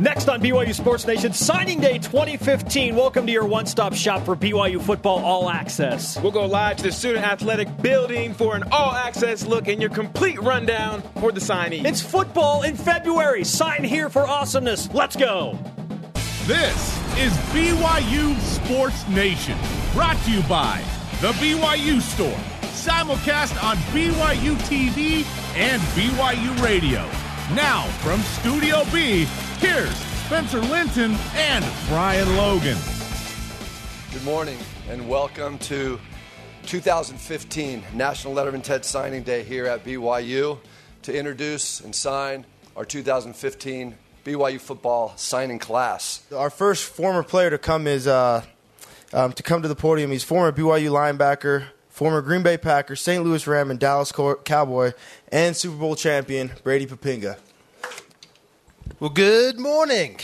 Next on BYU Sports Nation, Signing Day 2015. Welcome to your one stop shop for BYU football all access. We'll go live to the Student Athletic Building for an all access look and your complete rundown for the signees. It's football in February. Sign here for awesomeness. Let's go. This is BYU Sports Nation, brought to you by The BYU Store, simulcast on BYU TV and BYU Radio. Now, from Studio B, here's Spencer Linton and Brian Logan. Good morning and welcome to 2015 National Letter of Intent Signing Day here at BYU to introduce and sign our 2015 BYU football signing class. Our first former player to come is uh, um, to come to the podium. He's former BYU linebacker, former Green Bay Packer, St. Louis Ram, and Dallas Cowboy, and Super Bowl champion Brady Poppinga. Well, good morning.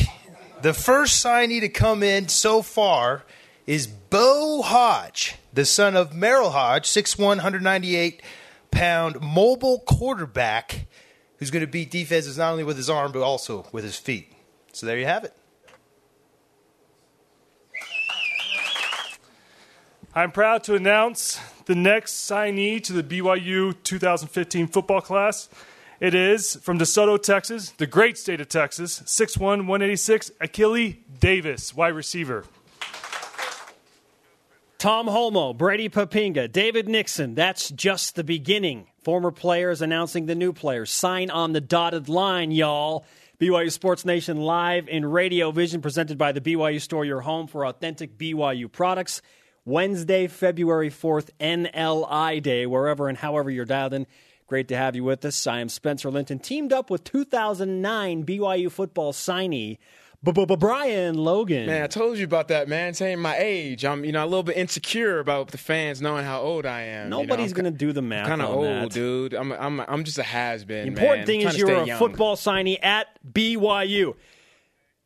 The first signee to come in so far is Beau Hoge, the son of Merril Hoge, 6'1", 198 pound mobile quarterback who's going to beat defenses not only with his arm but also with his feet. So there you have it. I'm proud to announce the next signee to the BYU 2015 football class. It is from DeSoto, Texas, the great state of Texas, 6'1, 186, Akile Davis, wide receiver. Tom Holmoe, Brady Poppinga, David Nixon. That's just the beginning. Former players announcing the new players. Sign on the dotted line, y'all. BYU Sports Nation live in Radio Vision, presented by the BYU Store, your home for authentic BYU products. Wednesday, February 4th, NLI Day, wherever and however you're dialed in. Great to have you with us. I am Spencer Linton, teamed up with 2009 BYU football signee Brian Logan. Man, I told you about that, man. Saying my age, I'm you know a little bit insecure about the fans knowing how old I am. Nobody's you know, gonna do the math. Kind of old, that. dude. I'm I'm I'm just a has been. The important man. thing is you're a young. football signee at BYU.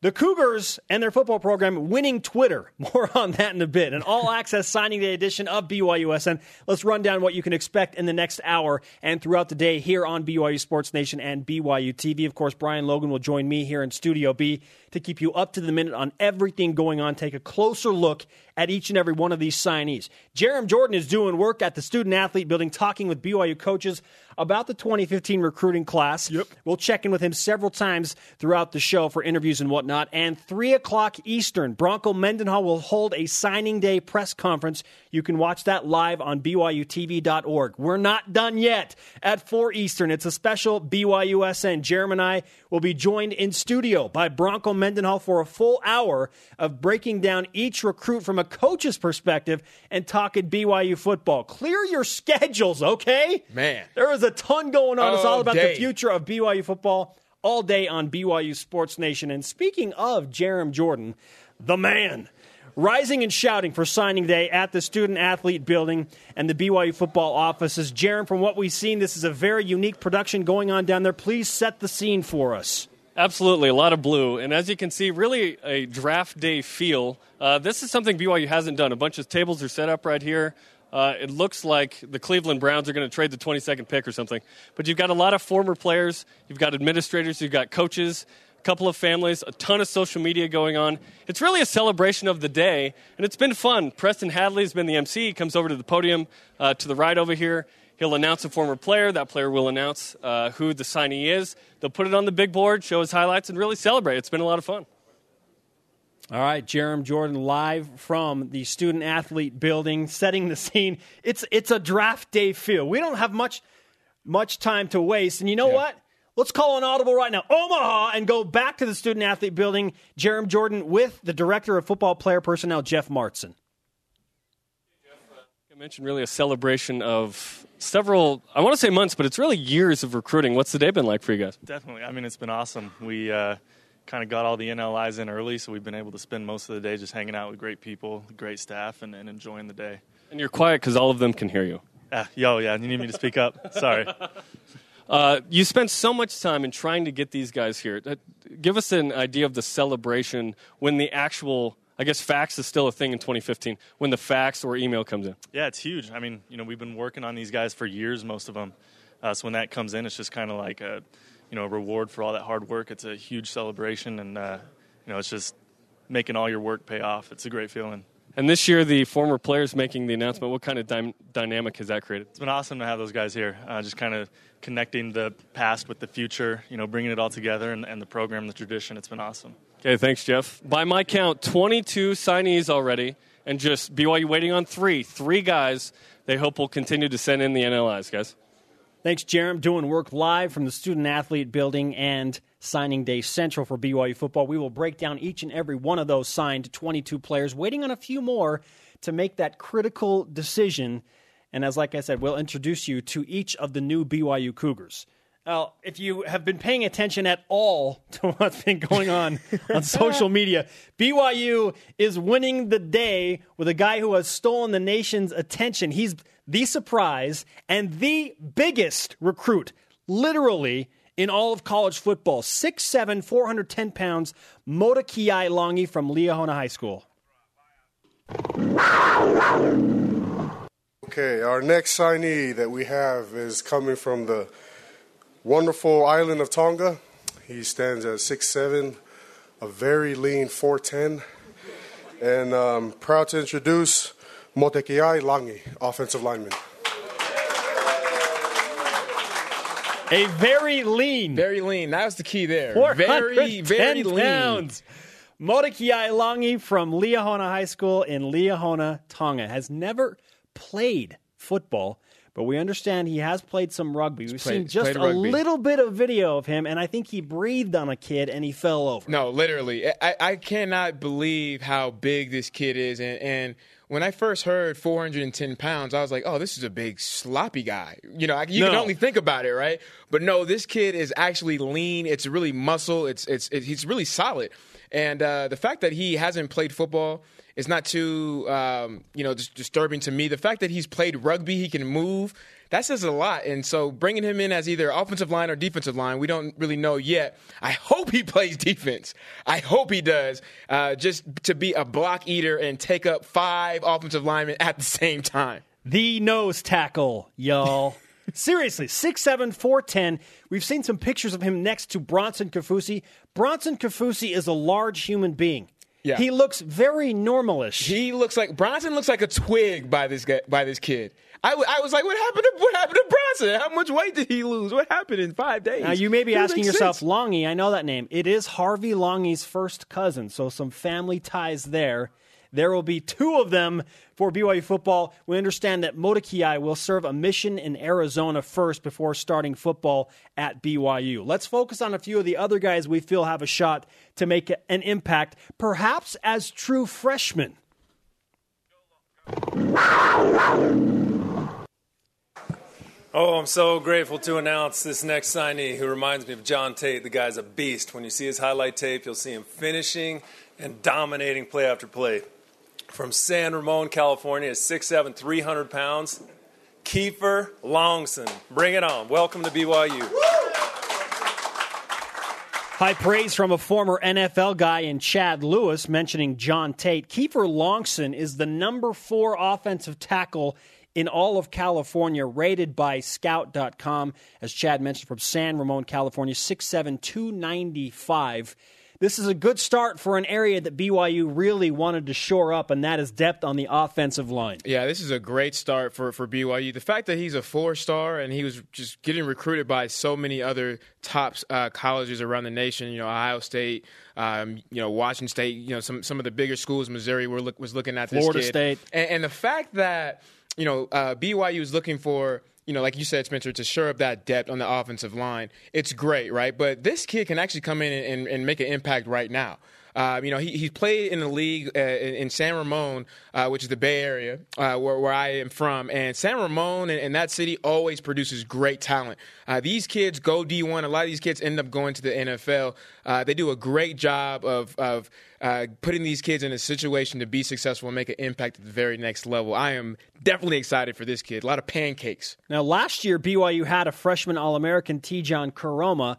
The Cougars and their football program winning Twitter. More on that in a bit. An all access signing day edition of BYUSN. Let's run down what you can expect in the next hour and throughout the day here on BYU Sports Nation and BYU TV. Of course, Brian Logan will join me here in Studio B to keep you up to the minute on everything going on. Take a closer look at each and every one of these signees. Jarom Jordan is doing work at the student athlete building, talking with BYU coaches about the 2015 recruiting class. Yep. We'll check in with him several times throughout the show for interviews and whatnot. And 3 o'clock Eastern, Bronco Mendenhall will hold a signing day press conference. You can watch that live on BYUTV.org. We're not done yet. At 4 Eastern, it's a special BYUSN. Jeremy and I will be joined in studio by Bronco Mendenhall for a full hour of breaking down each recruit from a coach's perspective and talking BYU football. Clear your schedules, okay? Man. There is a ton going on. it's all All about day. the future of BYU football all day on BYU Sports Nation. And speaking of Jarom Jordan, the man, rising and shouting for signing day at the student athlete building and the BYU football offices. Jarom, from what we've seen, this is a very unique production going on down there. Please set the scene for us. Absolutely, a lot of blue. And as you can see, really a draft day feel. Uh, this is something BYU hasn't done. A bunch of tables are set up right here. Uh, it looks like the Cleveland Browns are going to trade the 22nd pick or something. But you've got a lot of former players, you've got administrators, you've got coaches, a couple of families, a ton of social media going on. It's really a celebration of the day, and it's been fun. Preston Hadley's been the MC. He comes over to the podium uh, to the right over here. He'll announce a former player. That player will announce uh, who the signee is. They'll put it on the big board, show his highlights, and really celebrate. It's been a lot of fun. All right, Jarom Jordan live from the student athlete building, setting the scene. It's it's a draft day feel. We don't have much much time to waste, and you know what? Let's call an audible right now, Omaha, and go back to the student athlete building. Jarom Jordan with the director of football player personnel, Jeff Martson. I mentioned really a celebration of several, I want to say months, but it's really years of recruiting. What's the day been like for you guys? Definitely. I mean, it's been awesome. We uh, kind of got all the NLIs in early, so we've been able to spend most of the day just hanging out with great people, great staff, and, and enjoying the day. And you're quiet because all of them can hear you. Ah, yo, yeah, you need me to speak up? Sorry. Uh, you spent so much time in trying to get these guys here. Uh, Give us an idea of the celebration when the actual, I guess fax is still a thing in 2015, when the fax or email comes in. Yeah, it's huge. I mean, you know, we've been working on these guys for years, most of them. Uh, so when that comes in, it's just kind of like a, you know, reward for all that hard work. It's a huge celebration, and uh, you know, it's just making all your work pay off. It's a great feeling. And this year, the former players making the announcement. What kind of dy- dynamic has that created? It's been awesome to have those guys here. Uh, just kind of connecting the past with the future. You know, bringing it all together and, and the program, the tradition. It's been awesome. Okay, thanks, Jeff. By my count, 22 signees already, and just BYU waiting on three. Three guys they hope will continue to send in the NLIs, guys. Thanks, Jarom. Doing work live from the Student Athlete Building and Signing Day Central for BYU football. We will break down each and every one of those signed 22 players, waiting on a few more to make that critical decision. And as like I said, we'll introduce you to each of the new BYU Cougars. Now, if you have been paying attention at all to what's been going on on social media, BYU is winning the day with a guy who has stolen the nation's attention. He's the surprise and the biggest recruit, literally, in all of college football. 6'7, 410 pounds, Motekiai Langi from Liahona High School. Okay, our next signee that we have is coming from the wonderful island of Tonga. He stands at 6'7, a very lean 4'10, and um, proud to introduce Motekiai Langi, offensive lineman. A very lean. Very lean. That was the key there. Very, very lean. pounds. Motekiai Langi from Liahona High School in Liahona, Tonga, has never played football, but we understand he has played some rugby. We've played- seen just a rugby. little bit of video of him, and I think he breathed on a kid and he fell over. No, literally. I, I cannot believe how big this kid is. And, and when I first heard 410 pounds, I was like, oh, this is a big, sloppy guy. You know, I- you can only think about it, right? But no, this kid is actually lean. It's really muscle. It's, it's, it, he's really solid. And uh, the fact that he hasn't played football is not too, um, you know, dis- disturbing to me. The fact that he's played rugby, he can move, that says a lot. And so bringing him in as either offensive line or defensive line, we don't really know yet. I hope he plays defense. I hope he does, uh, just to be a block eater and take up five offensive linemen at the same time. The nose tackle, y'all. Seriously, 6'7, 410. We've seen some pictures of him next to Bronson Kaufusi. Bronson Kaufusi is a large human being. Yeah. He looks very normalish. He looks like Bronson looks like a twig by this guy, by this kid. I, w- I was like, what happened to what happened to Bronson? How much weight did he lose? What happened in five days? Now, you may be Doesn't asking yourself, sense. Langi, I know that name. It is Harvey Langi's first cousin, so some family ties there. There will be two of them for BYU football. We understand that Motekiai will serve a mission in Arizona first before starting football at BYU. Let's focus on a few of the other guys we feel have a shot to make an impact, perhaps as true freshmen. Oh, I'm so grateful to announce this next signee who reminds me of John Tait. The guy's a beast. When you see his highlight tape, you'll see him finishing and dominating play after play. From San Ramon, California, is 6'7, 300 pounds. Kiefer Longson. Bring it on. Welcome to BYU. High praise from a former NFL guy in Chad Lewis mentioning John Tait. Kiefer Longson is the number four offensive tackle in all of California, rated by Scout.com. As Chad mentioned, from San Ramon, California, 6'7, 295. This is a good start for an area that BYU really wanted to shore up, and that is depth on the offensive line. Yeah, this is a great start for, for BYU. The fact that he's a four star and he was just getting recruited by so many other top uh, colleges around the nation, you know, Ohio State, um, you know, Washington State, you know, some, some of the bigger schools, Missouri were look, was looking at this Florida kid. State. And, and the fact that, you know, uh, BYU is looking for you know, like you said, Spencer, to shore up that depth on the offensive line, it's great, right? But this kid can actually come in and, and make an impact right now. Uh, you know, he, he played in the league uh, in, in San Ramon, uh, which is the Bay Area, uh, where, where I am from. And San Ramon and, and that city always produces great talent. Uh, these kids go D1. A lot of these kids end up going to the NFL. Uh, they do a great job of, of putting these kids in a situation to be successful and make an impact at the very next level. I am definitely excited for this kid. A lot of pancakes. Now, last year, BYU had a freshman All American, Tejan Koroma.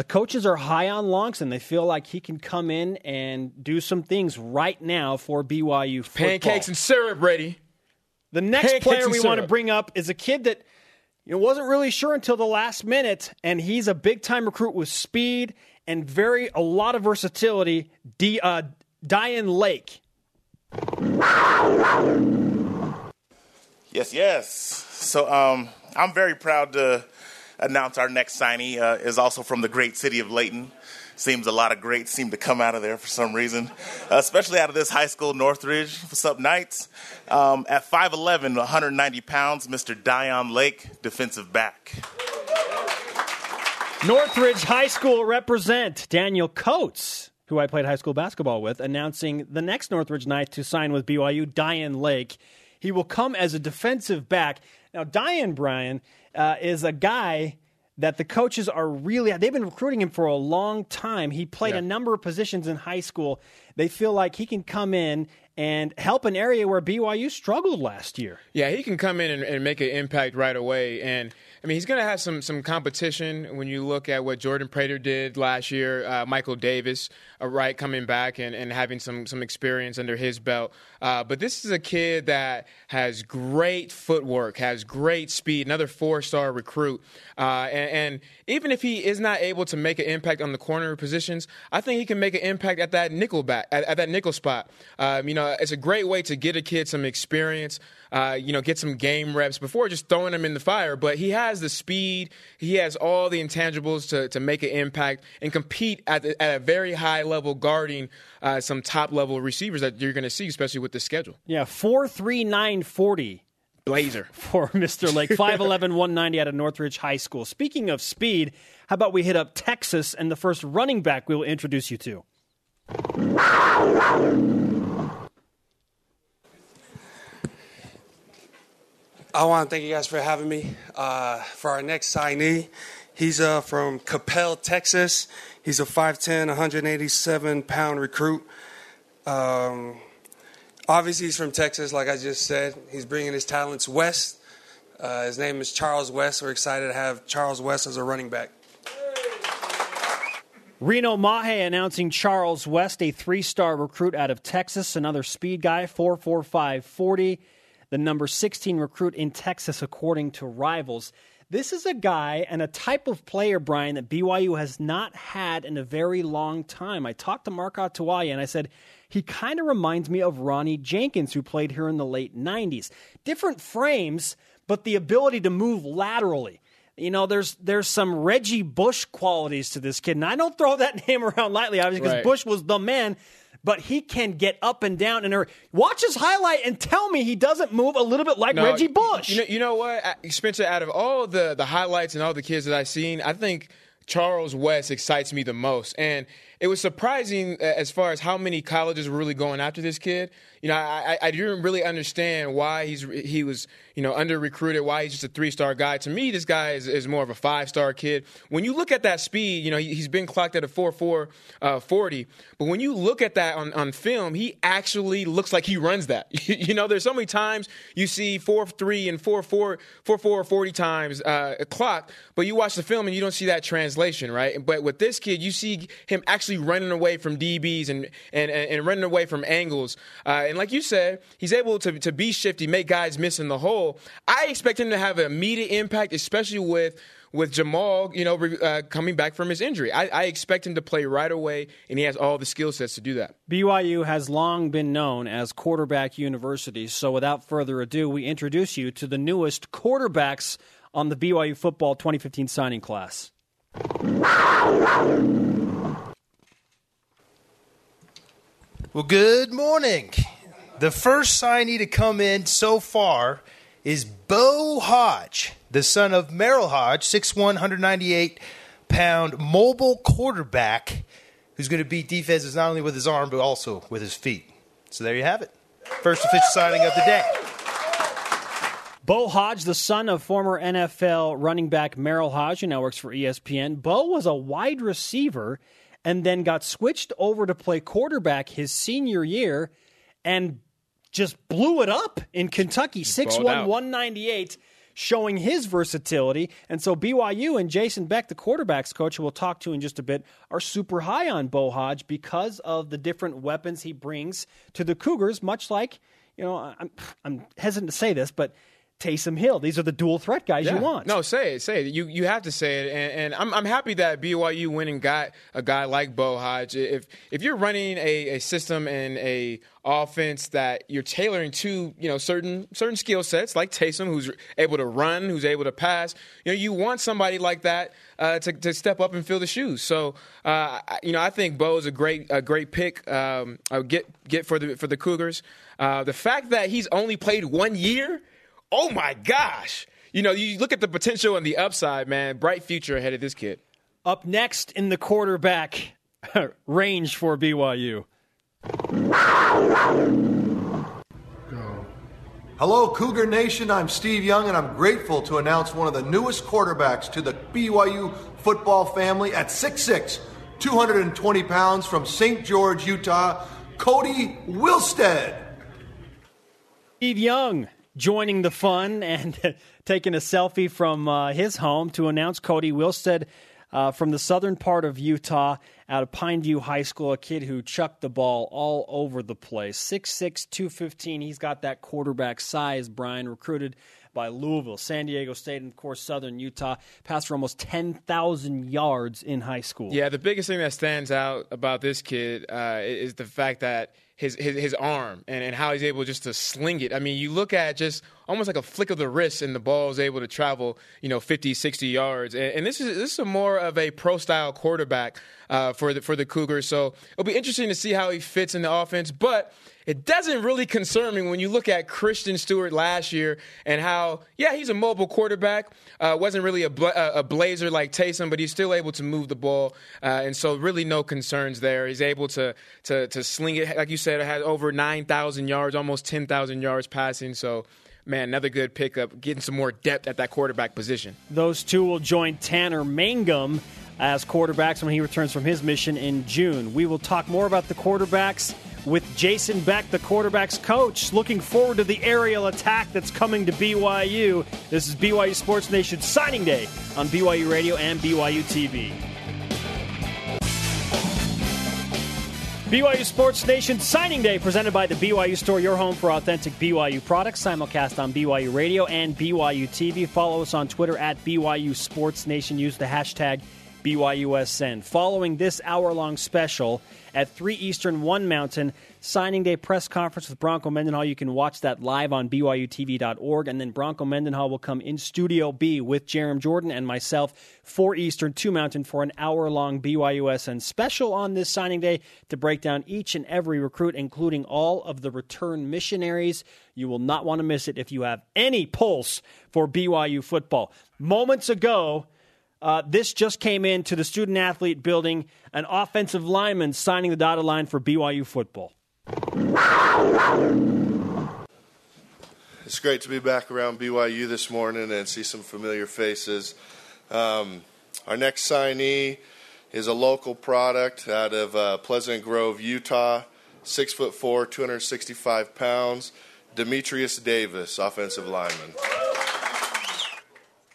The coaches are high on Longson. They feel like he can come in and do some things right now for BYU football. Pancakes and syrup ready. The next Pancakes player and we want to bring up is a kid that you know, wasn't really sure until the last minute, and he's a big time recruit with speed and very a lot of versatility. D, uh, Dayan Lake. Yes, yes. So um, I'm very proud to announce our next signee uh, is also from the great city of Layton. Seems a lot of greats seem to come out of there for some reason, uh, especially out of this high school, Northridge. What's up, Knights? Um, at 5'11, 190 pounds, Mr. Dayan Lake, defensive back. Northridge High School represent Daniel Coates, who I played high school basketball with, announcing the next Northridge Knight to sign with BYU, Dayan Lake. He will come as a defensive back. Now, Dayan Bryan uh, is a guy that the coaches are really they've been recruiting him for a long time. He played Yeah. a number of positions in high school. They feel like he can come in and help an area where BYU struggled last year. Yeah, he can come in and, and make an impact right away. And I mean, he's going to have some some competition when you look at what Jordan Preator did last year. Uh, Michael Davis, uh, right, coming back and, and having some some experience under his belt. Uh, but this is a kid that has great footwork, has great speed. Another four star recruit. Uh, and, and even if he is not able to make an impact on the corner positions, I think he can make an impact at that nickel back at, at that nickel spot. Um, you know, it's a great way to get a kid some experience. Uh, you know, get some game reps before just throwing him in the fire. But he has the speed, he has all the intangibles to, to make an impact and compete at, the, at a very high level, guarding uh, some top level receivers that you're going to see, especially with the schedule. Yeah, four three nine forty. Blazer. For Mr. Lake. 5'11, 190 out of Northridge High School. Speaking of speed, how about we hit up Texas and the first running back we will introduce you to? I want to thank you guys for having me. Uh, for our next signee, he's uh, from Capel, Texas. He's a 5'10, 187 pound recruit. Um, obviously, he's from Texas, like I just said. He's bringing his talents west. Uh, his name is Charles West. We're excited to have Charles West as a running back. Reno Mahe announcing Charles West, a three star recruit out of Texas, another speed guy, 4'4'5, 40, the number 16 recruit in Texas, according to rivals. This is a guy and a type of player, Brian, that BYU has not had in a very long time. I talked to Mark Atuaia and I said, he kind of reminds me of Ronnie Jenkins, who played here in the late 90s. Different frames, but the ability to move laterally. You know, there's there's some Reggie Bush qualities to this kid, and I don't throw that name around lightly, obviously, because Right. Bush was the man. But he can get up and down and er, watch his highlight and tell me he doesn't move a little bit like No, Reggie Bush. You know, you know what, Spencer? Out of all the the highlights and all the kids that I've seen, I think Charles West excites me the most. And it was surprising uh, as far as how many colleges were really going after this kid. You know, I, I, didn't really understand why he's he was you know under recruited, why he's just a three star guy. To me, this guy is, is more of a five star kid. When you look at that speed, you know he, he's been clocked at a four four uh, forty, but when you look at that on, on film, he actually looks like he runs that. you know, there's so many times you see four three and four four four four forty times uh, clock, but you watch the film and you don't see that translation, right? But with this kid, you see him actually running away from DBs and and, and, and running away from angles. Uh, and like you said, he's able to, to be shifty, make guys miss in the hole. I expect him to have an immediate impact, especially with with Jamaal, you know, uh, coming back from his injury. I, I expect him to play right away, and he has all the skill sets to do that. BYU has long been known as quarterback university. So without further ado, we introduce you to the newest quarterbacks on the BYU football 2015 signing class. Well, good morning. The first signee to come in so far is Beau Hoge, the son of Merril Hoge, 6'1", 198 pound mobile quarterback who's going to beat defenses not only with his arm but also with his feet. So there you have it. First official signing of the day. Beau Hoge, the son of former NFL running back Merril Hoge, who now works for ESPN. Beau was a wide receiver and then got switched over to play quarterback his senior year and just blew it up in Kentucky. 6'1, out. 198, showing his versatility. And so BYU and Jason Beck, the quarterbacks coach, who we'll talk to in just a bit, are super high on Beau Hoge because of the different weapons he brings to the Cougars, much like, you know, I'm, I'm hesitant to say this, but Taysom Hill. These are the dual threat guys Yeah. you want. No, say it, say it. You you have to say it, and, and I'm I'm happy that BYU went and got a guy like Beau Hoge. If if you're running a, a system and a offense that you're tailoring to you know certain certain skill sets like Taysom, who's able to run, who's able to pass, you know you want somebody like that uh, to to step up and fill the shoes. So uh, I- you know I think Beau is a great a great pick. Um, uh, get get for the for the Cougars. Uh, the fact that he's only played one year oh my gosh. You know, you look at the potential and the upside, man. Bright future ahead of this kid. Up next in the quarterback range for BYU. Hello, Cougar Nation. I'm Steve Young, and I'm grateful to announce one of the newest quarterbacks to the BYU football family at 6'6, 220 pounds from St. George, Utah, Kody Wilstead. Steve Young joining the fun and taking a selfie from uh, his home to announce Kody Wilstead uh, from the southern part of Utah out of Pineview High School, a kid who chucked the ball all over the place. 6'6, 215. He's got that quarterback size, Brian, recruited by Louisville, San Diego State, and of course, southern Utah. Passed for almost 10,000 yards in high school. Yeah, the biggest thing that stands out about this kid uh, is the fact that his, his his arm and, and how he's able just to sling it. I mean, you look at just almost like a flick of the wrist, and the ball is able to travel, you know, 50, 60 yards. And, and this is this is more of a pro style quarterback uh, for the for the Cougars. So it'll be interesting to see how he fits in the offense, but. It doesn't really concern me when you look at Christian Stewart last year and how, yeah, he's a mobile quarterback. Uh, wasn't really a, bla- a blazer like Taysom, but he's still able to move the ball, uh, and so really no concerns there. He's able to to to sling it, like you said, had over nine thousand yards, almost ten thousand yards passing. So, man, another good pickup, getting some more depth at that quarterback position. Those two will join Tanner Mangum as quarterbacks when he returns from his mission in June. We will talk more about the quarterbacks with Jason Beck, the quarterbacks coach. Looking forward to the aerial attack that's coming to BYU. This is BYU Sports Nation signing day on BYU Radio and BYU TV. BYU Sports Nation signing day presented by the BYU Store, your home for authentic BYU products. Simulcast on BYU Radio and BYU TV. Follow us on Twitter at BYU Sports Nation. Use the hashtag BYUSN. Following this hour long special at 3 Eastern, 1 Mountain, signing day press conference with Bronco Mendenhall. You can watch that live on BYUTV.org. And then Bronco Mendenhall will come in Studio B with Jarom Jordan and myself, 4 Eastern, 2 Mountain, for an hour long BYUSN special on this signing day to break down each and every recruit, including all of the return missionaries. You will not want to miss it if you have any pulse for BYU football. Moments ago, uh, this just came in to the student athlete building, an offensive lineman signing the dotted line for BYU football. It's great to be back around BYU this morning and see some familiar faces. Um, our next signee is a local product out of uh, Pleasant Grove, Utah. Six foot four, 265 pounds. Demetrius Davis, offensive lineman.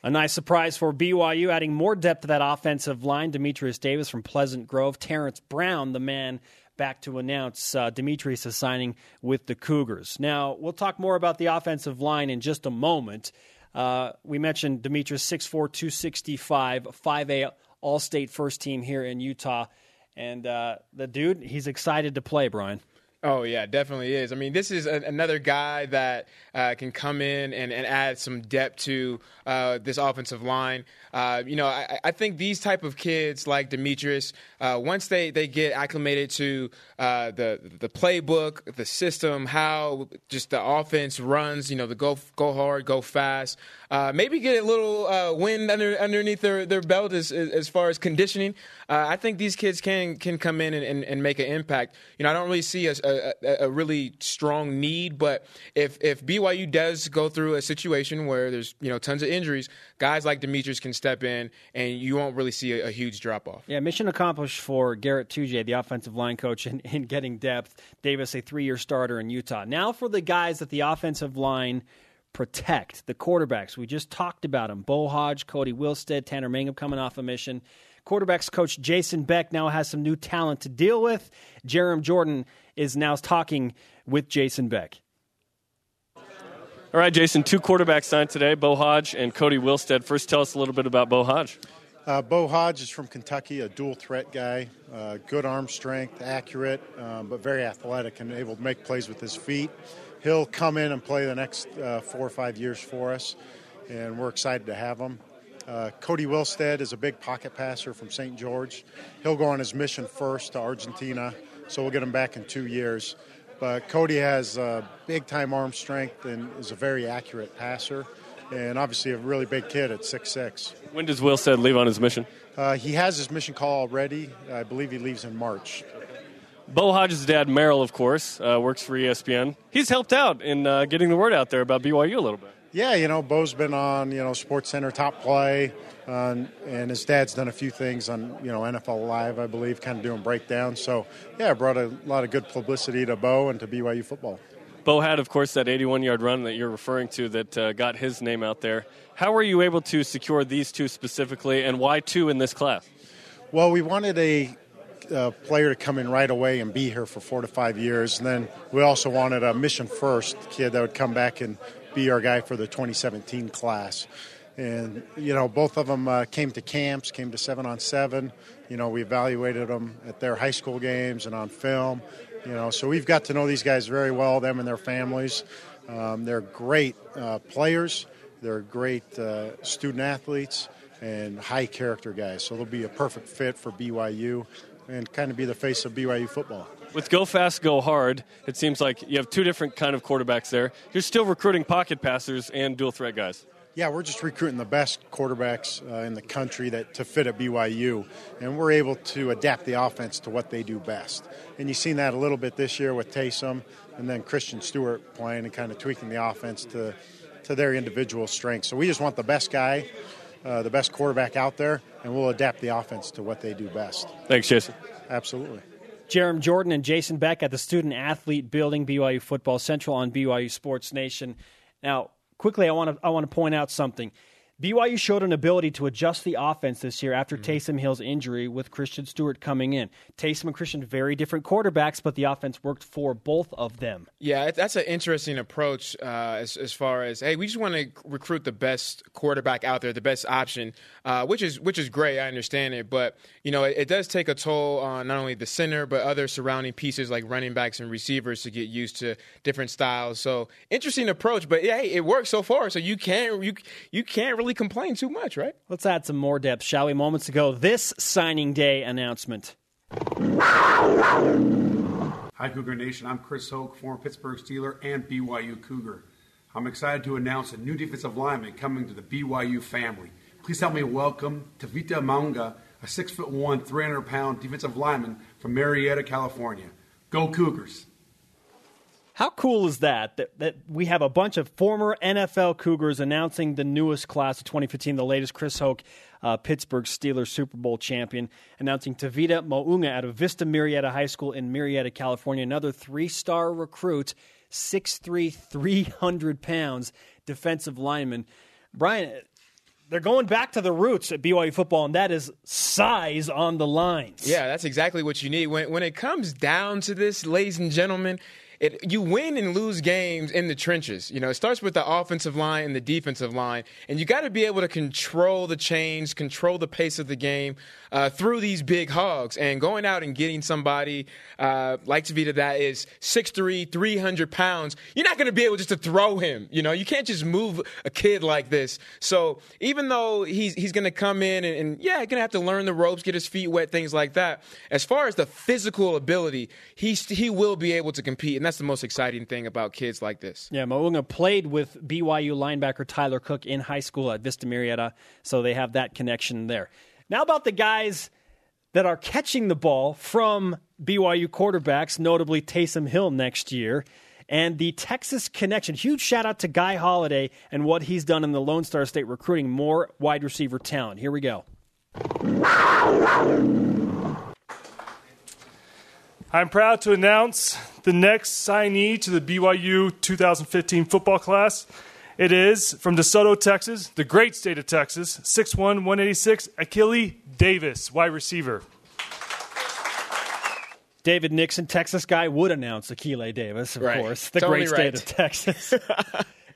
A nice surprise for BYU, adding more depth to that offensive line. Demetrius Davis from Pleasant Grove. Terrence Brown, the man back to announce uh, Demetrius is signing with the Cougars. Now, we'll talk more about the offensive line in just a moment. Uh, we mentioned Demetrius 6'4, 265, 5A All State first team here in Utah. And uh, the dude, he's excited to play, Brian. Oh yeah, definitely is. I mean, this is a, another guy that uh, can come in and, and add some depth to uh, this offensive line. Uh, you know, I, I think these type of kids like Demetrius, uh, once they, they get acclimated to uh, the the playbook, the system, how just the offense runs, you know, the go go hard, go fast, uh, maybe get a little wind under underneath their, their belt as as far as conditioning. I think these kids can can come in and, and, and make an impact. You know, I don't really see a, a, a really strong need, but if if BYU does go through a situation where there's you know tons of injuries, guys like Demetrius can step in, and you won't really see a, a huge drop off. Yeah, mission accomplished for Garrett Tujague, the offensive line coach, in, in getting depth. Davis, a three year starter in Utah. Now for the guys that the offensive line protect, the quarterbacks. We just talked about them Beau Hoge, Kody Wilstead, Tanner Mangum coming off a mission. Quarterbacks coach Jason Beck now has some new talent to deal with. Jarom Jordan is now talking with Jason Beck. All right, Jason, two quarterbacks signed today, Beau Hoge and Kody Wilstead. First, tell us a little bit about Beau Hoge. Uh, Beau Hoge is from Kentucky, a dual threat guy, uh, good arm strength, accurate, um, but very athletic and able to make plays with his feet. He'll come in and play the next uh, four or five years for us, and we're excited to have him. Uh, Kody Wilstead is a big pocket passer from St. George. He'll go on his mission first to Argentina, so we'll get him back in two years. But Kody has uh, big time arm strength and is a very accurate passer, and obviously a really big kid at 6'6. When does Wilstead leave on his mission? Uh, he has his mission call already. I believe he leaves in March. Beau Hoge's dad, Merril, of course, uh, works for ESPN. He's helped out in uh, getting the word out there about BYU a little bit. Yeah, you know, Beau's been on, you know, Sports Center Top Play, uh, and his dad's done a few things on, you know, NFL Live, I believe, kind of doing breakdowns. So, yeah, it brought a lot of good publicity to Beau and to BYU football. Beau had, of course, that 81 yard run that you're referring to that uh, got his name out there. How were you able to secure these two specifically, and why two in this class? Well, we wanted a uh, player to come in right away and be here for four to five years. And then we also wanted a mission first kid that would come back and be our guy for the 2017 class. And, you know, both of them uh, came to camps, came to seven on seven. You know, we evaluated them at their high school games and on film. You know, so we've got to know these guys very well, them and their families. Um, they're great uh, players, they're great uh, student athletes, and high character guys. So they'll be a perfect fit for BYU and kind of be the face of BYU football. With go fast, go hard, it seems like you have two different kind of quarterbacks there. You're still recruiting pocket passers and dual threat guys. Yeah, we're just recruiting the best quarterbacks uh, in the country that to fit at BYU, and we're able to adapt the offense to what they do best. And you've seen that a little bit this year with Taysom, and then Christian Stewart playing and kind of tweaking the offense to to their individual strengths. So we just want the best guy, uh, the best quarterback out there, and we'll adapt the offense to what they do best. Thanks, Jason. Absolutely. Jarom Jordan and Jason Beck at the Student Athlete Building, BYU Football Central on BYU Sports Nation. Now, quickly, I want to I want to point out something. BYU showed an ability to adjust the offense this year after Mm-hmm. Taysom Hill's injury with Christian Stewart coming in. Taysom and Christian, very different quarterbacks, but the offense worked for both of them. Yeah, that's an interesting approach uh, as, as far as hey, we just want to recruit the best quarterback out there, the best option, uh, which is which is great. I understand it, but you know it, it does take a toll on not only the center but other surrounding pieces like running backs and receivers to get used to different styles. So interesting approach, but yeah, hey, it works so far. So you can't you you can't really complain too much, right? Let's add some more depth, shall we? Moments ago, this signing day announcement. Hi, Cougar Nation. I'm Chris Hoke, former Pittsburgh Steeler and BYU Cougar. I'm excited to announce a new defensive lineman coming to the BYU family. Please help me welcome Tavita Maunga, a 6'1, 300 pound defensive lineman from Murrieta, California. Go Cougars! How cool is that, that? That we have a bunch of former NFL Cougars announcing the newest class of 2015, the latest Chris Hoke, uh, Pittsburgh Steelers Super Bowl champion, announcing Tavita Mounga out of Vista Murrieta High School in Murrieta, California, another three star recruit, 6'3, 300 pounds, defensive lineman. Brian, they're going back to the roots at BYU football, and that is size on the lines. Yeah, that's exactly what you need. When when it comes down to this, ladies and gentlemen, it, you win and lose games in the trenches. You know, it starts with the offensive line and the defensive line, and you got to be able to control the chains, control the pace of the game uh, through these big hogs. And going out and getting somebody uh, like Tavita that is 6'3", 300 pounds, you're not going to be able just to throw him. You know, you can't just move a kid like this. So even though he's he's going to come in and, and yeah, going to have to learn the ropes, get his feet wet, things like that. As far as the physical ability, he's he will be able to compete, and that's the most exciting thing about kids like this. Yeah, Mounga played with BYU linebacker Tyler Cook in high school at Vista Murrieta, so they have that connection there. Now about the guys that are catching the ball from BYU quarterbacks, notably Taysom Hill next year. And the Texas connection. Huge shout out to Guy Holliday and what he's done in the Lone Star State recruiting more wide receiver talent. Here we go. I'm proud to announce the next signee to the BYU 2015 football class. It is from DeSoto, Texas, the great state of Texas, 6'1, 186, Akile Davis, wide receiver. David Nixon, Texas guy, would announce Akile Davis, of Right. course, the Totally great state right. of Texas.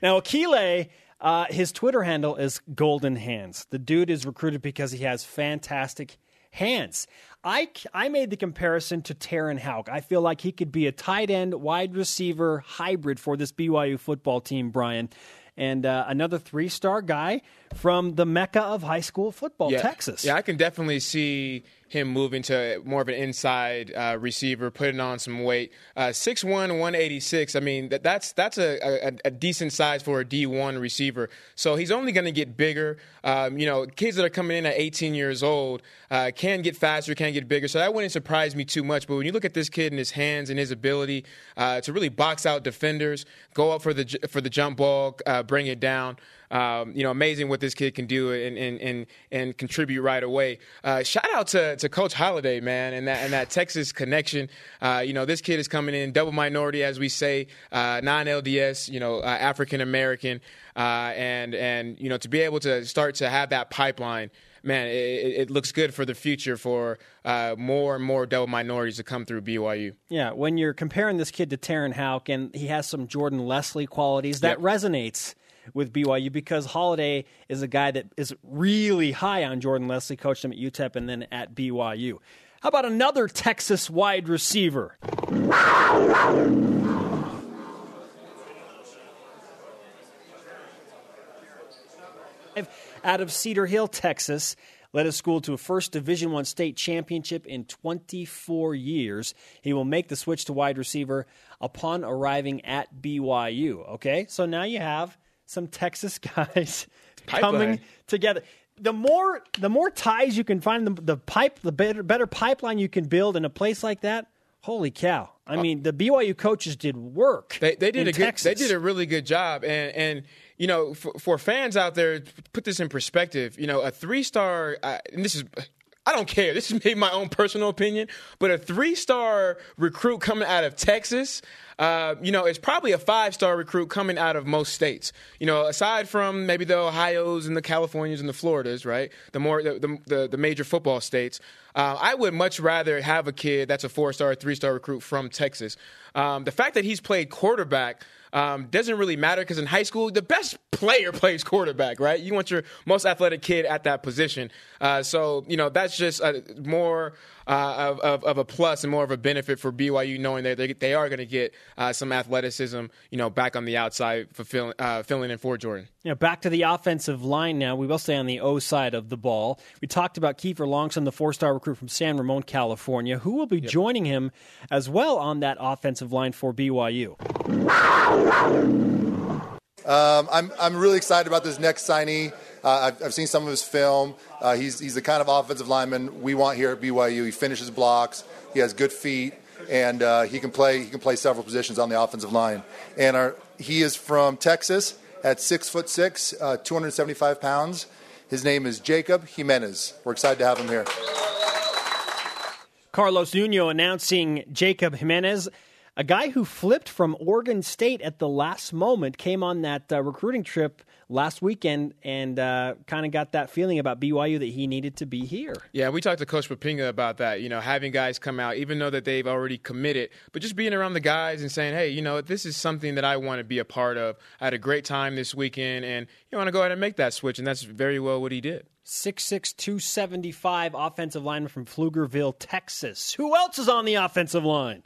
Now, Akile, uh, his Twitter handle is Golden Hands. The dude is recruited because he has fantastic hands. I, I made the comparison to Terenn Houk. I feel like he could be a tight end, wide receiver hybrid for this BYU football team, Brian. And uh, another three star guy from the mecca of high school football, yeah. Texas. Yeah, I can definitely see him moving to more of an inside uh, receiver, putting on some weight. Six uh, 6'1", 186. I mean, that, that's that's a, a, a, decent size for a D1 receiver. So he's only going to get bigger. Um, you know, kids that are coming in at 18 years old uh, can get faster, can get bigger. So that wouldn't surprise me too much. But when you look at this kid and his hands and his ability uh, to really box out defenders, go up for the for the jump ball, uh, bring it down. Um, you know, amazing what this kid can do and and and, and contribute right away. Uh, shout out to, to Coach Holliday, man, and that and that Texas connection. Uh, you know, this kid is coming in double minority, as we say, uh, non LDS, you know, uh, African American, uh, and and you know to be able to start to have that pipeline. Man, it, it looks good for the future for uh, more and more double minorities to come through BYU. Yeah, when you're comparing this kid to Terenn Houk, and he has some Jordan Leslie qualities, that Yep. resonates with BYU because Holliday is a guy that is really high on Jordan Leslie, coached him at UTEP and then at BYU. How about another Texas wide receiver? Out of Cedar Hill, Texas, led his school to a first Division One state championship in 24 years. He will make the switch to wide receiver upon arriving at BYU. Okay, so now you have some Texas guys coming together. The more the more ties you can find, the, the pipe, the better better pipeline you can build in a place like that. Holy cow! I mean, the BYU coaches did work. They, they did a good, they did a really good job, and and you know for, for fans out there, put this in perspective. You know, a three star, uh, and this is. I don't care. This is maybe my own personal opinion, but a three-star recruit coming out of Texas, uh, you know, it's probably a five-star recruit coming out of most states. You know, aside from maybe the Ohio's and the Californias and the Floridas, right? The more the the, the, major football states. Uh, I would much rather have a kid that's a four-star, three-star recruit from Texas. Um, the fact that he's played quarterback um, doesn't really matter because in high school, the best player plays quarterback, right? You want your most athletic kid at that position. Uh, so, you know, that's just a, more uh, of, of, of a plus and more of a benefit for BYU knowing that they, they are going to get uh, some athleticism, you know, back on the outside, fulfilling, uh, filling in for Jordan. You know, back to the offensive line now. We will stay on the O side of the ball. We talked about Kiefer Longson, the four star recruit from San Ramon, California, who will be joining him as well on that offensive line for BYU. Um, I'm, I'm really excited about this next signee. Uh, I've, I've seen some of his film. Uh, he's, he's the kind of offensive lineman we want here at BYU. He finishes blocks. He has good feet, and uh, he can play. He can play several positions on the offensive line. And our, he is from Texas at six foot six, uh, 275 pounds. His name is Jacob Jimenez. We're excited to have him here. Carlos Nuno announcing Jacob Jimenez, a guy who flipped from Oregon State at the last moment, came on that uh, recruiting trip last weekend and uh, kind of got that feeling about BYU that he needed to be here. Yeah, we talked to Coach Poppinga about that. You know, having guys come out, even though that they've already committed, but just being around the guys and saying, "Hey, you know, this is something that I want to be a part of." I had a great time this weekend, and you want to go ahead and make that switch, and that's very well what he did. 6'6", 275 offensive lineman from Pflugerville, Texas. Who else is on the offensive line?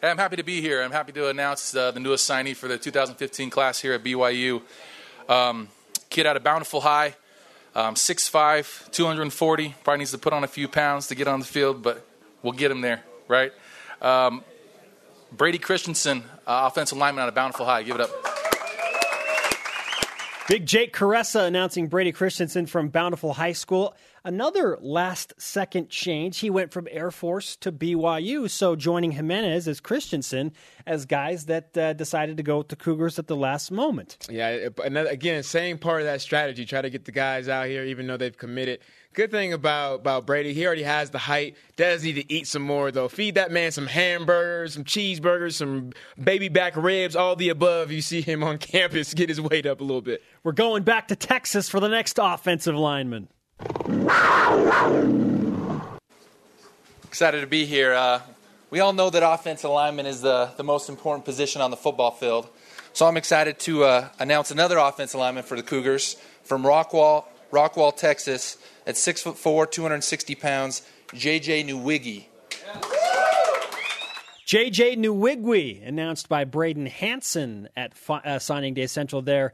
Hey, I'm happy to be here. I'm happy to announce uh, the newest signee for the 2015 class here at BYU. Um, kid out of Bountiful High, um, 6'5", 240. Probably needs to put on a few pounds to get on the field, but we'll get him there, right? Um, Brady Christensen, uh, offensive lineman out of Bountiful High. Give it up. Big Jake Kuresa announcing Brady Christensen from Bountiful High School. Another last second change. He went from Air Force to BYU, so joining Jimenez as Christensen as guys that uh, decided to go with the Cougars at the last moment. Yeah, another, again, same part of that strategy. Try to get the guys out here, even though they've committed. Good thing about, about Brady, he already has the height. Does need to eat some more, though. Feed that man some hamburgers, some cheeseburgers, some baby back ribs, all the above. You see him on campus get his weight up a little bit. We're going back to Texas for the next offensive lineman. Excited to be here. Uh, we all know that offensive lineman is the, the most important position on the football field. So I'm excited to uh, announce another offensive lineman for the Cougars from Rockwall, Rockwall, Texas, at six foot four, 260 pounds, JJ Nwigwe. JJ Nwigwe, announced by Braden Hanson at fi- uh, signing day central there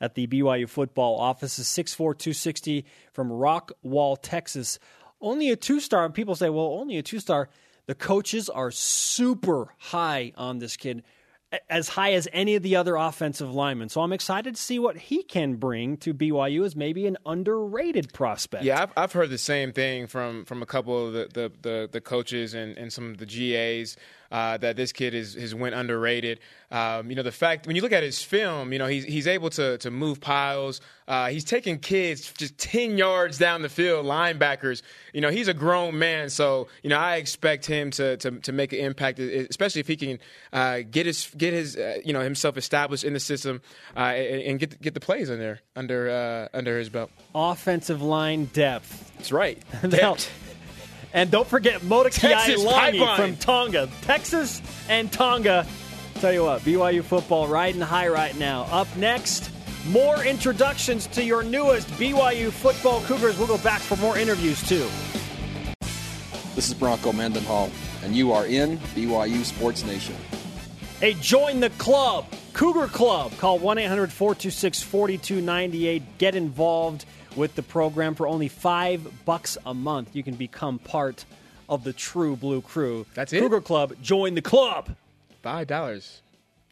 at the BYU football offices, Is 6'4, 260 from Rockwall, Texas. Only a two star. People say, well, only a two star. The coaches are super high on this kid, as high as any of the other offensive linemen. So I'm excited to see what he can bring to BYU as maybe an underrated prospect. Yeah, I've, I've heard the same thing from from a couple of the the, the, the coaches and, and some of the GAs uh, that this kid is has went underrated. Um, you know, the fact when you look at his film, you know he's he's able to to move piles. Uh, he's taking kids just ten yards down the field, linebackers. You know, he's a grown man, so you know I expect him to to, to make an impact, especially if he can uh, get his get his uh, you know himself established in the system uh, and, and, get get the plays in there under uh, under his belt. Offensive line depth. That's right. Depth. And don't forget Motekiai Texas Langi from Tonga. Texas and Tonga. Tell you what, BYU football riding high right now. Up next, more introductions to your newest BYU football Cougars. We'll go back for more interviews too. This is Bronco Mendenhall, and you are in BYU Sports Nation. Hey, join the club, Cougar Club. Call 1 800 426 4298. Get involved with the program for only five bucks a month. You can become part of the true Blue Crew. That's it? Cougar Club, join the club. Five dollars.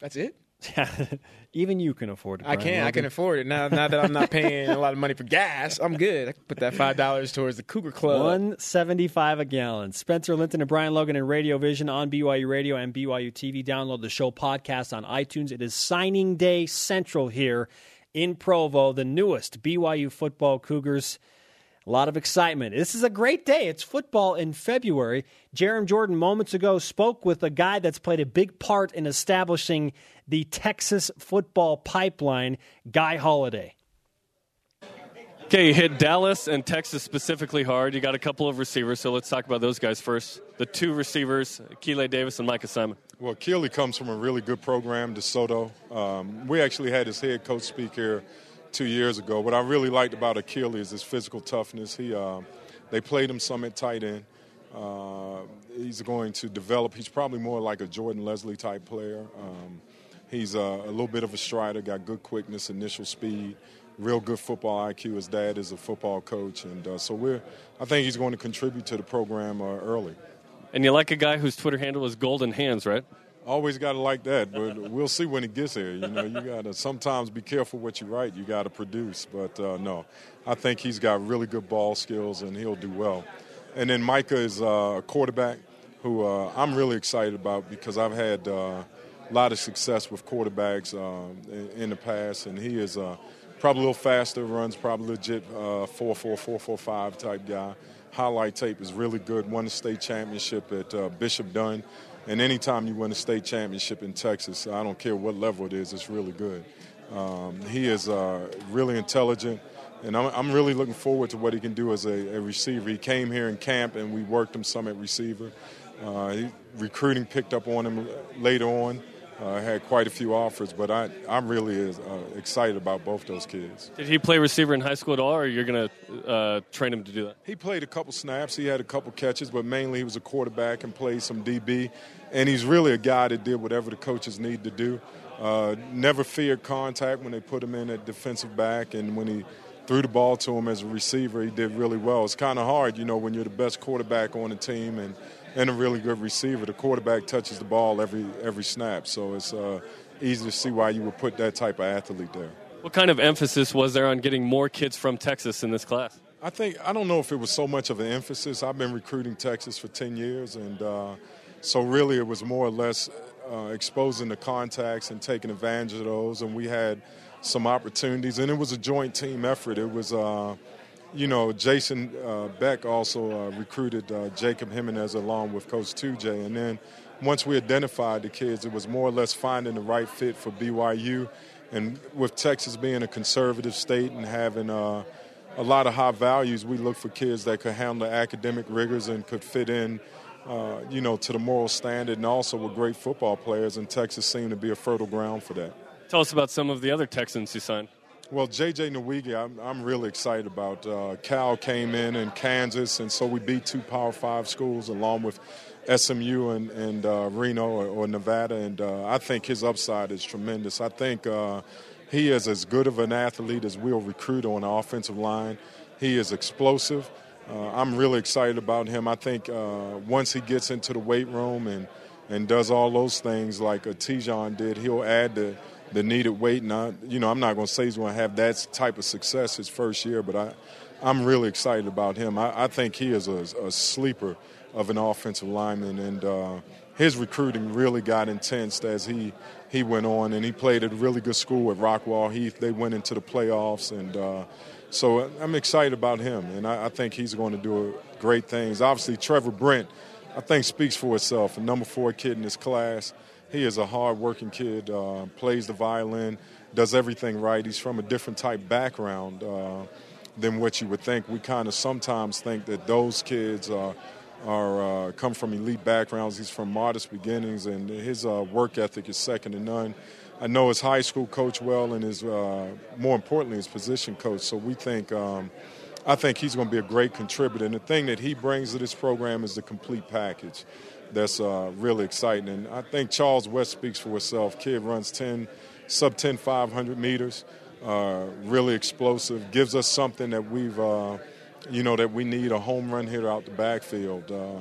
That's it. Even you can afford it. I Brian can. I can afford it now. Now that I'm not paying a lot of money for gas, I'm good. I can put that five dollars towards the Cougar Club. One seventy-five a gallon. Spencer Linton and Brian Logan and Radio Vision on BYU Radio and BYU TV. Download the show podcast on iTunes. It is signing day central here in Provo. The newest BYU football Cougars. A lot of excitement. This is a great day. It's football in February. Jarom Jordan moments ago spoke with a guy that's played a big part in establishing the Texas football pipeline, Guy Holliday. Okay, you hit Dallas and Texas specifically hard. You got a couple of receivers, so let's talk about those guys first. The two receivers, Keeley Davis and Micah Simon. Well, Keeley comes from a really good program, DeSoto. Um, we actually had his head coach speak here two years ago. What I really liked about Akile is his physical toughness. He, uh, they played him some at tight end. Uh, he's going to develop. He's probably more like a Jordan Leslie type player. Um, he's uh, a little bit of a strider, got good quickness, initial speed, real good football IQ. His dad is a football coach, and uh, so we're. I think he's going to contribute to the program uh, early. And you like a guy whose Twitter handle is Golden Hands, right? Always got to like that, but we'll see when he gets there. You know, you got to sometimes be careful what you write. You got to produce, but uh, no, I think he's got really good ball skills and he'll do well. And then Micah is uh, a quarterback who uh, I'm really excited about because I've had uh, a lot of success with quarterbacks um, in, in the past, and he is uh, probably a little faster, runs probably legit uh, four four four four five type guy. Highlight tape is really good. Won the state championship at uh, Bishop Dunne. And anytime you win a state championship in Texas, I don't care what level it is, it's really good. Um, he is uh, really intelligent, and I'm, I'm, really looking forward to what he can do as a, a, receiver. He came here in camp, and we worked him some at receiver. Uh, he, recruiting picked up on him later on. Uh, had quite a few offers, but I, I'm really uh, excited about both those kids. Did he play receiver in high school at all, or you're going to uh, train him to do that? He played a couple snaps. He had a couple catches, but mainly he was a quarterback and played some DB. And he's really a guy that did whatever the coaches need to do. Uh, never feared contact when they put him in at defensive back, and when he threw the ball to him as a receiver, he did really well. It's kind of hard, you know, when you're the best quarterback on the team and and a really good receiver. The quarterback touches the ball every every snap, so it's uh, easy to see why you would put that type of athlete there. What kind of emphasis was there on getting more kids from Texas in this class? I think I don't know if it was so much of an emphasis. I've been recruiting Texas for ten years, and uh, so really it was more or less uh, exposing the contacts and taking advantage of those. And we had some opportunities, and it was a joint team effort. It was. Uh, you know, Jason uh, Beck also uh, recruited uh, Jacob Jimenez along with Coach Tujague. And then once we identified the kids, it was more or less finding the right fit for BYU. And with Texas being a conservative state and having uh, a lot of high values, we look for kids that could handle academic rigors and could fit in uh, you know, to the moral standard, and also were great football players. And Texas seemed to be a fertile ground for that. Tell us about some of the other Texans you signed. Well, JJ Nwigwe, I'm, I'm really excited about. Uh, Cal came in in Kansas, and so we beat two Power Five schools along with SMU and, and uh, Reno or, or, Nevada, and uh, I think his upside is tremendous. I think uh, he is as good of an athlete as we'll recruit on the offensive line. He is explosive. Uh, I'm really excited about him. I think uh, once he gets into the weight room and, and does all those things like a Tejan did, he'll add the – the needed weight. And I, you know, I'm not going to say he's going to have that type of success his first year, but I, I'm really excited about him. I, I think he is a, a, sleeper of an offensive lineman, and uh, his recruiting really got intense as he he went on, and he played at a really good school at Rockwall Heath. They went into the playoffs, and uh, so I'm excited about him, and I, I think he's going to do great things. Obviously, Trevor Brent, I think, speaks for itself. A number four kid in his class he is a hard-working kid. Uh, plays the violin, does everything right. He's from a different type background uh, than what you would think. We kind of sometimes think that those kids are, are uh, come from elite backgrounds. He's from modest beginnings, and his uh, work ethic is second to none. I know his high school coach well, and his uh, more importantly his position coach. So we think. Um, I think he's going to be a great contributor. And the thing that he brings to this program is the complete package that's uh, really exciting. And I think Charles West speaks for himself. Kid runs 10, sub 10, 500 meters, uh, really explosive, gives us something that we've, uh, you know, that we need a home run hitter out the backfield. Uh,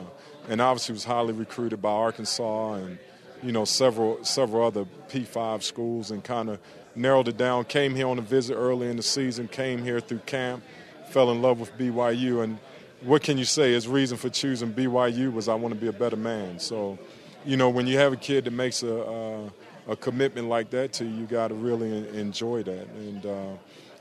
and obviously was highly recruited by Arkansas and, you know, several, several other P5 schools and kind of narrowed it down. Came here on a visit early in the season, came here through camp, fell in love with BYU, and what can you say? His reason for choosing BYU was I want to be a better man. So, you know, when you have a kid that makes a, a, a commitment like that to you, you got to really enjoy that. And, uh,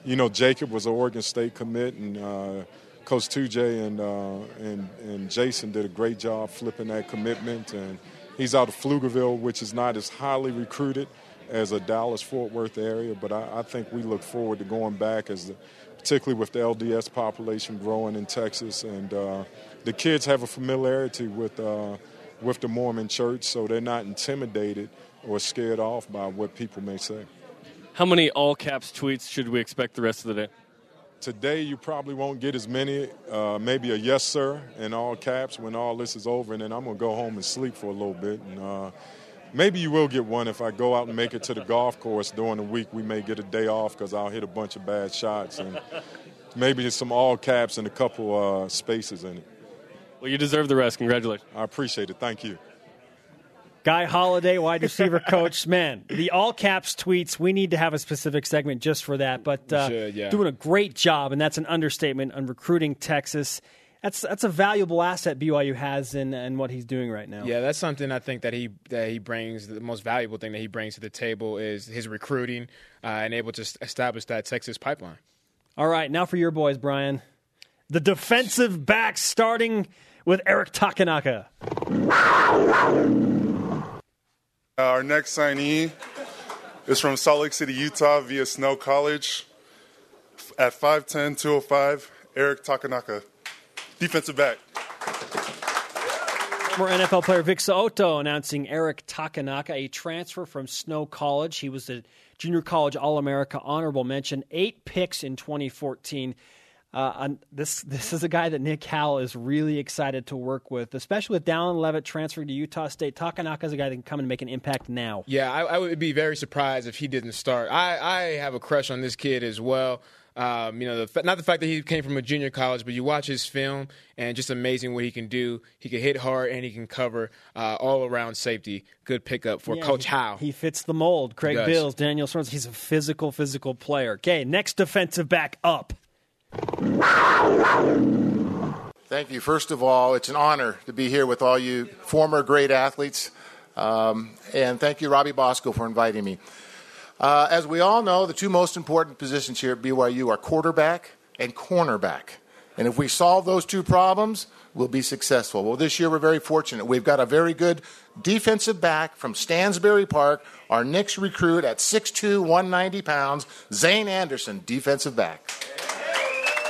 you know, Jacob was an Oregon State commit, and uh, Coach Tujague and, uh, and, and Jason did a great job flipping that commitment. And he's out of Pflugerville, which is not as highly recruited as a Dallas Fort Worth area, but I, I think we look forward to going back as the particularly with the LDS population growing in Texas. And uh, the kids have a familiarity with, uh, with the Mormon church, so they're not intimidated or scared off by what people may say. How many all caps tweets should we expect the rest of the day? Today, you probably won't get as many. Uh, maybe a yes, sir, in all caps when all this is over, and then I'm going to go home and sleep for a little bit. And uh, Maybe you will get one if I go out and make it to the golf course during the week. We may get a day off because I'll hit a bunch of bad shots and maybe some all caps and a couple uh, spaces in it. Well, you deserve the rest. Congratulations. I appreciate it. Thank you. Guy Holliday, wide receiver coach. Man, the all caps tweets, we need to have a specific segment just for that. But uh, should, yeah. doing a great job, and that's an understatement on recruiting Texas that's that's a valuable asset BYU has in in what he's doing right now. Yeah, that's something I think that he that he brings. The most valuable thing that he brings to the table is his recruiting uh, and able to establish that Texas pipeline. All right, now for your boys, Brian. The defensive back starting with Eric Takenaka. Our next signee is from Salt Lake City, Utah, via Snow College. At 5'10", 205, Eric Takenaka defensive back. Former NFL player Vic So'oto announcing Eric Takenaka, a transfer from Snow College. He was a junior college All America honorable mention, eight picks in 2014. Uh, this this is a guy that Nick Howell is really excited to work with, especially with Dallin Leavitt transferring to Utah State. Takenaka is a guy that can come and make an impact now. Yeah, I, I would be very surprised if he didn't start. I, I have a crush on this kid as well. Um, you know, the, not the fact that he came from a junior college, but you watch his film and just amazing what he can do. He can hit hard and he can cover uh, all around safety. Good pickup for yeah, Coach he, Howe. He fits the mold. Craig Bills, Daniel Sorensen. He's a physical, physical player. Okay, next defensive back up. Thank you. First of all, it's an honor to be here with all you former great athletes. Um, and thank you, Robbie Bosco, for inviting me. Uh, as we all know, the two most important positions here at BYU are quarterback and cornerback. And if we solve those two problems, we'll be successful. Well, this year we're very fortunate. We've got a very good defensive back from Stansbury Park, our next recruit at 6'2, 190 pounds, Zane Anderson, defensive back.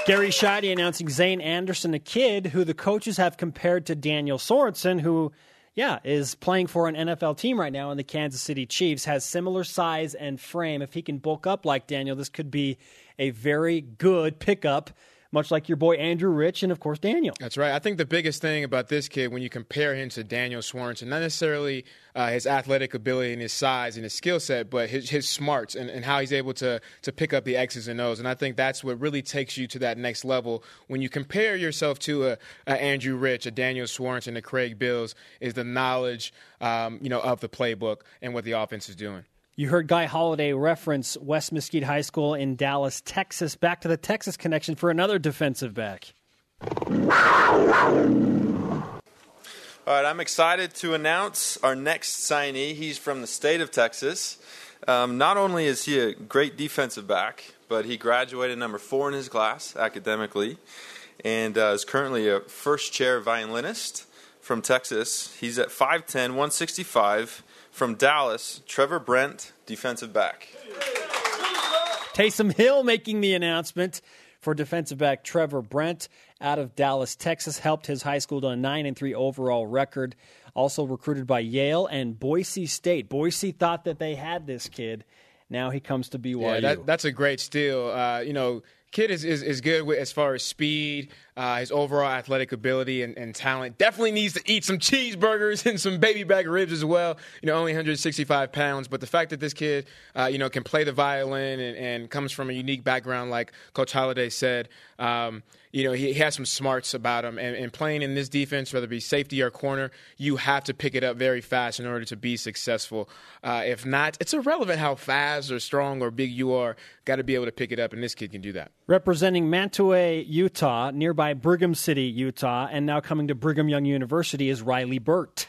Gary Sheide announcing Zane Anderson, a kid who the coaches have compared to Daniel Sorensen, who, yeah, is playing for an NFL team right now in the Kansas City Chiefs, has similar size and frame. If he can bulk up like Daniel, this could be a very good pickup much like your boy Andrew Rich and, of course, Daniel. That's right. I think the biggest thing about this kid, when you compare him to Daniel Sorensen, not necessarily uh, his athletic ability and his size and his skill set, but his, his smarts and, and how he's able to, to pick up the X's and O's. And I think that's what really takes you to that next level. When you compare yourself to a, a Andrew Rich, a Daniel Sorensen, a Craig Bills, is the knowledge um, you know, of the playbook and what the offense is doing. You heard Guy Holliday reference West Mesquite High School in Dallas, Texas. Back to the Texas connection for another defensive back. All right, I'm excited to announce our next signee. He's from the state of Texas. Um, not only is he a great defensive back, but he graduated number four in his class academically and uh, is currently a first chair violinist from Texas. He's at 5'10, 165 from Dallas, Trevor Brent, defensive back. Taysom Hill making the announcement for defensive back Trevor Brent out of Dallas, Texas, helped his high school to a 9 and 3 overall record. Also recruited by Yale and Boise State. Boise thought that they had this kid. Now he comes to BYU. Yeah, that, that's a great steal. Uh, you know, kid is, is, is good with, as far as speed, uh, his overall athletic ability and, and, talent. Definitely needs to eat some cheeseburgers and some baby back ribs as well. You know, only 165 pounds, but the fact that this kid, uh, you know, can play the violin and, and, comes from a unique background, like Coach Holliday said, um, you know, he, he, has some smarts about him. And, and, playing in this defense, whether it be safety or corner, you have to pick it up very fast in order to be successful. Uh, if not, it's irrelevant how fast or strong or big you are. Got to be able to pick it up, and this kid can do that. Representing Mantua, Utah, nearby Brigham City, Utah, and now coming to Brigham Young University is Riley Burt.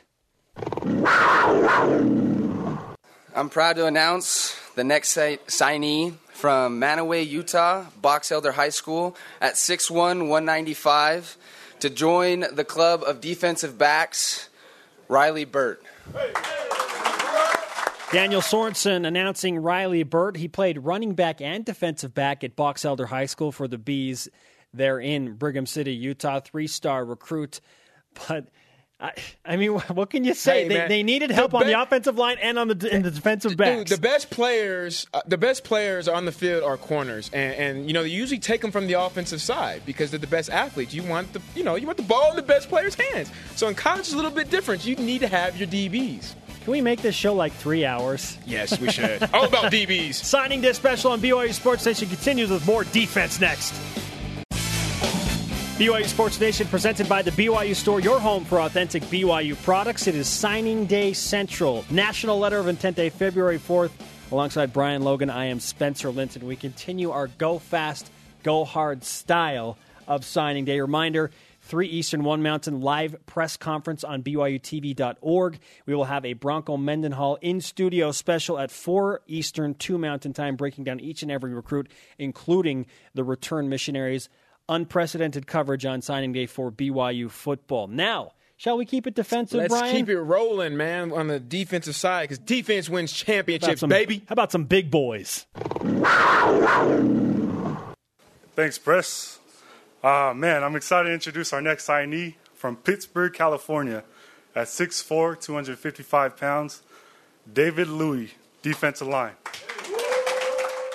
I'm proud to announce the next signee from Mantua, Utah, Box Elder High School at 6'1, 195 to join the club of defensive backs, Riley Burt. Daniel Sorensen announcing Riley Burt. He played running back and defensive back at Box Elder High School for the Bees there in Brigham City, Utah. Three star recruit. But I, I mean, what can you say? Hey, they, they, needed help the on the offensive line and on the in the defensive. Dude, the best players, uh, the best players on the field are corners, and, and you know they usually take them from the offensive side because they're the best athletes. You want the you know you want the ball in the best players' hands. So in college, it's a little bit different. You need to have your DBs. Can we make this show like three hours? Yes, we should. All about DBs. Signing day special on BYU Sports Nation continues with more defense next. BYU Sports Nation presented by the BYU Store, your home for authentic BYU products. It is Signing Day Central, National Letter of Intent Day, February 4th. Alongside Brian Logan, I am Spencer Linton. We continue our go fast, go hard style of Signing Day. Reminder 3 Eastern, 1 Mountain live press conference on BYUTV.org. We will have a Bronco Mendenhall in studio special at 4 Eastern, 2 Mountain time, breaking down each and every recruit, including the return missionaries unprecedented coverage on signing day for BYU football. Now, shall we keep it defensive, Let's Brian? keep it rolling, man, on the defensive side because defense wins championships, some, baby. How about some big boys? Thanks, Press. Uh, man, I'm excited to introduce our next signee from Pittsburgh, California, at 6'4", 255 pounds, David Louis, defensive line.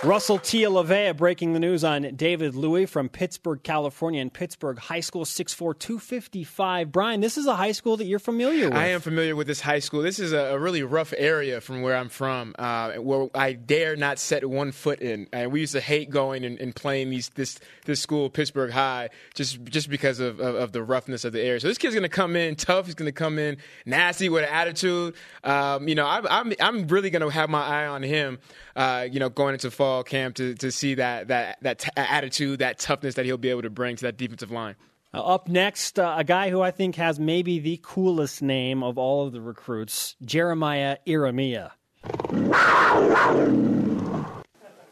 Russell Tialavea breaking the news on David Louis from Pittsburgh, California, and Pittsburgh High School, 6'4", 255. Brian, this is a high school that you're familiar with. I am familiar with this high school. This is a, really rough area from where I'm from, uh, where I dare not set one foot in. And we used to hate going and, and, playing these this this school, Pittsburgh High, just just because of, of, of the roughness of the area. So this kid's going to come in tough. He's going to come in nasty with an attitude. Um, you know, I'm, I'm, I'm really going to have my eye on him, uh, you know, going into fall camp to, to see that that that t- attitude, that toughness that he'll be able to bring to that defensive line. Uh, up next, uh, a guy who I think has maybe the coolest name of all of the recruits, Jeremiah Iramia.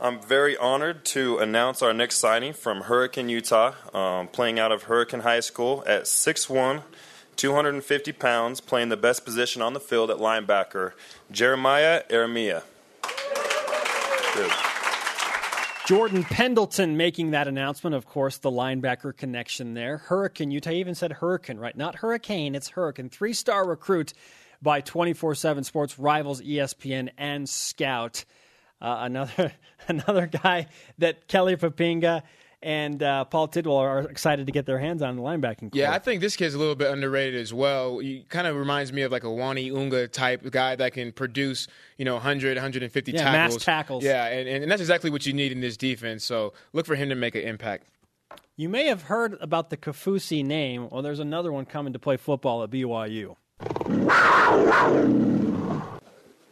I'm very honored to announce our next signing from Hurricane, Utah, um, playing out of Hurricane High School at 6'1, 250 pounds, playing the best position on the field at linebacker, Jeremiah Aramia. Good. Jordan Pendleton making that announcement. Of course, the linebacker connection there. Hurricane Utah even said Hurricane, right? Not Hurricane, it's Hurricane. Three star recruit by 24 7 Sports Rivals, ESPN, and Scout. Uh, another, another guy that Kelly Poppinga and uh, Paul Tidwell are excited to get their hands on the linebacking. Core. Yeah, I think this kid's a little bit underrated as well. He kind of reminds me of like a Uani Unga type guy that can produce, you know, 100, 150 yeah, tackles. Mass tackles. Yeah, and, and that's exactly what you need in this defense. So look for him to make an impact. You may have heard about the Kaufusi name. Well, there's another one coming to play football at BYU.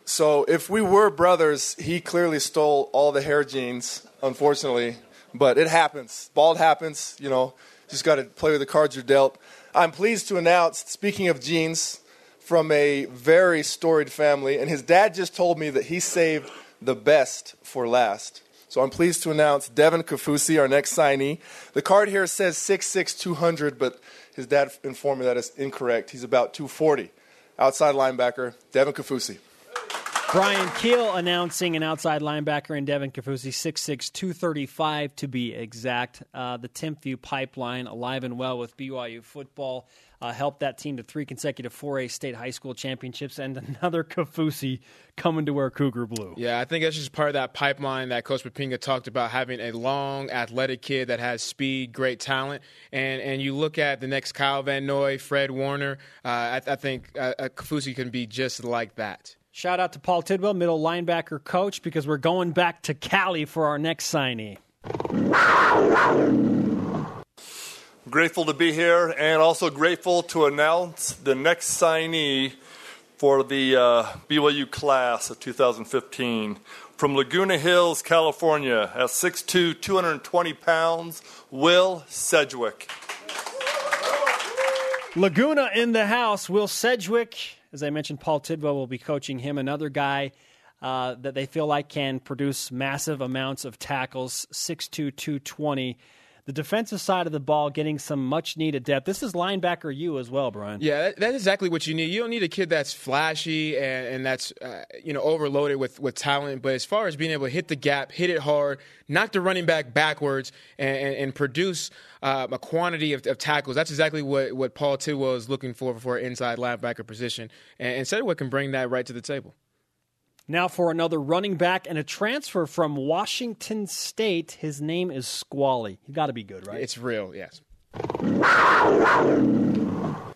So if we were brothers, he clearly stole all the hair genes, unfortunately. But it happens. Bald happens, you know. Just got to play with the cards you're dealt. I'm pleased to announce, speaking of genes, from a very storied family, and his dad just told me that he saved the best for last. So I'm pleased to announce Devin Kaufusi, our next signee. The card here says 6'6", 200, but his dad informed me that is incorrect. He's about 240. Outside linebacker, Devin Kaufusi. Bryan Kehl announcing an outside linebacker in Devin Kaufusi, 6'6", 235 to be exact. Uh, the Timpview pipeline alive and well with BYU football. Uh, helped that team to three consecutive 4A state high school championships and another Kaufusi coming to wear Cougar blue. Yeah, I think that's just part of that pipeline that Coach Poppinga talked about having a long, athletic kid that has speed, great talent. And and you look at the next Kyle Van Noy, Fred Warner, uh, I, I, think uh, Kaufusi can be just like that. Shout out to Paul Tidwell, middle linebacker coach, because we're going back to Cali for our next signee. Grateful to be here and also grateful to announce the next signee for the uh, BYU class of 2015. From Laguna Hills, California, at 6'2, 220 pounds, Will Sedgwick. Laguna in the house, Will Sedgwick. As I mentioned, Paul Tidwell will be coaching him, another guy uh, that they feel like can produce massive amounts of tackles, 6'2, 220 the defensive side of the ball getting some much needed depth. This is linebacker you as well, Brian. Yeah, that, that's exactly what you need. You don't need a kid that's flashy and, and that's uh, you know overloaded with, with talent, but as far as being able to hit the gap, hit it hard, knock the running back backwards, and, and, and produce uh, a quantity of, of, tackles, that's exactly what, what Paul Tidwell is looking for for an inside linebacker position. And, and Sedgwick can bring that right to the table. Now for another running back and a transfer from Washington State. His name is Squally. You got to be good, right? It's real, yes.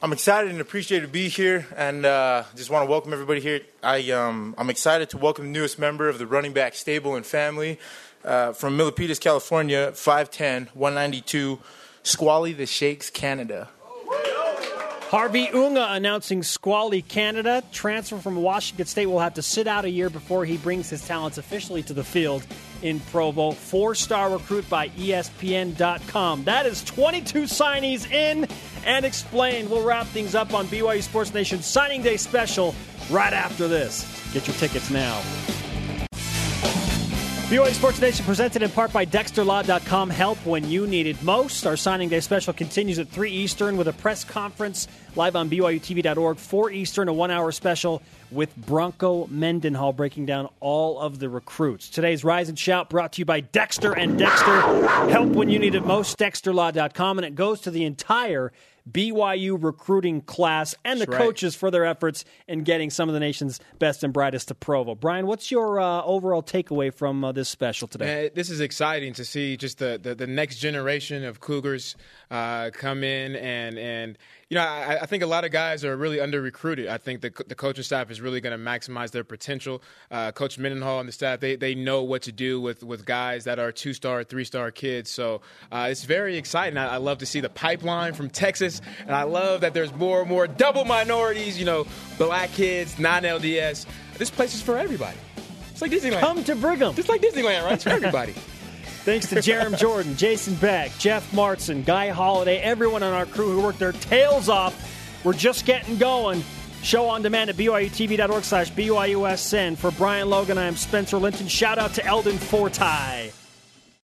I'm excited and appreciated to be here, and uh, just want to welcome everybody here. I um, I'm excited to welcome the newest member of the running back stable and family uh, from Milpitas, California, 5'10", 192, Squally the Shakes, Canada. Harvey Unga announcing Squally Canada. Transfer from Washington State will have to sit out a year before he brings his talents officially to the field in Provo. Four star recruit by ESPN.com. That is 22 signees in and explained. We'll wrap things up on BYU Sports Nation Signing Day special right after this. Get your tickets now. BYU Sports Nation presented in part by DexterLaw.com. Help when you need it most. Our signing day special continues at 3 Eastern with a press conference live on BYUTV.org. 4 Eastern, a one hour special with Bronco Mendenhall breaking down all of the recruits. Today's Rise and Shout brought to you by Dexter and Dexter. Help when you need it most. DexterLaw.com. And it goes to the entire BYU recruiting class and the That's coaches for their efforts in getting some of the nation's best and brightest to Provo. Brian, what's your uh, overall takeaway from uh, this special today? Man, this is exciting to see just the, the, the next generation of Cougars uh, come in and and you know I, I, think a lot of guys are really under recruited. I think the the coaching staff is really going to maximize their potential. Uh, Coach Mendenhall and the staff they they know what to do with with guys that are two star, three star kids. So uh, it's very exciting. I, I, love to see the pipeline from Texas, and I love that there's more and more double minorities. You know, black kids, non LDS. This place is for everybody. It's like Disneyland. Come to Brigham. It's like Disneyland, right? It's for everybody. Thanks to Jarom Jordan, Jason Beck, Jeff Martson, Guy Holliday, everyone on our crew who worked their tails off. We're just getting going. Show on demand at BYUTV.org slash BYUSN. For Brian Logan, I am Spencer Linton. Shout out to Eldon Fortie.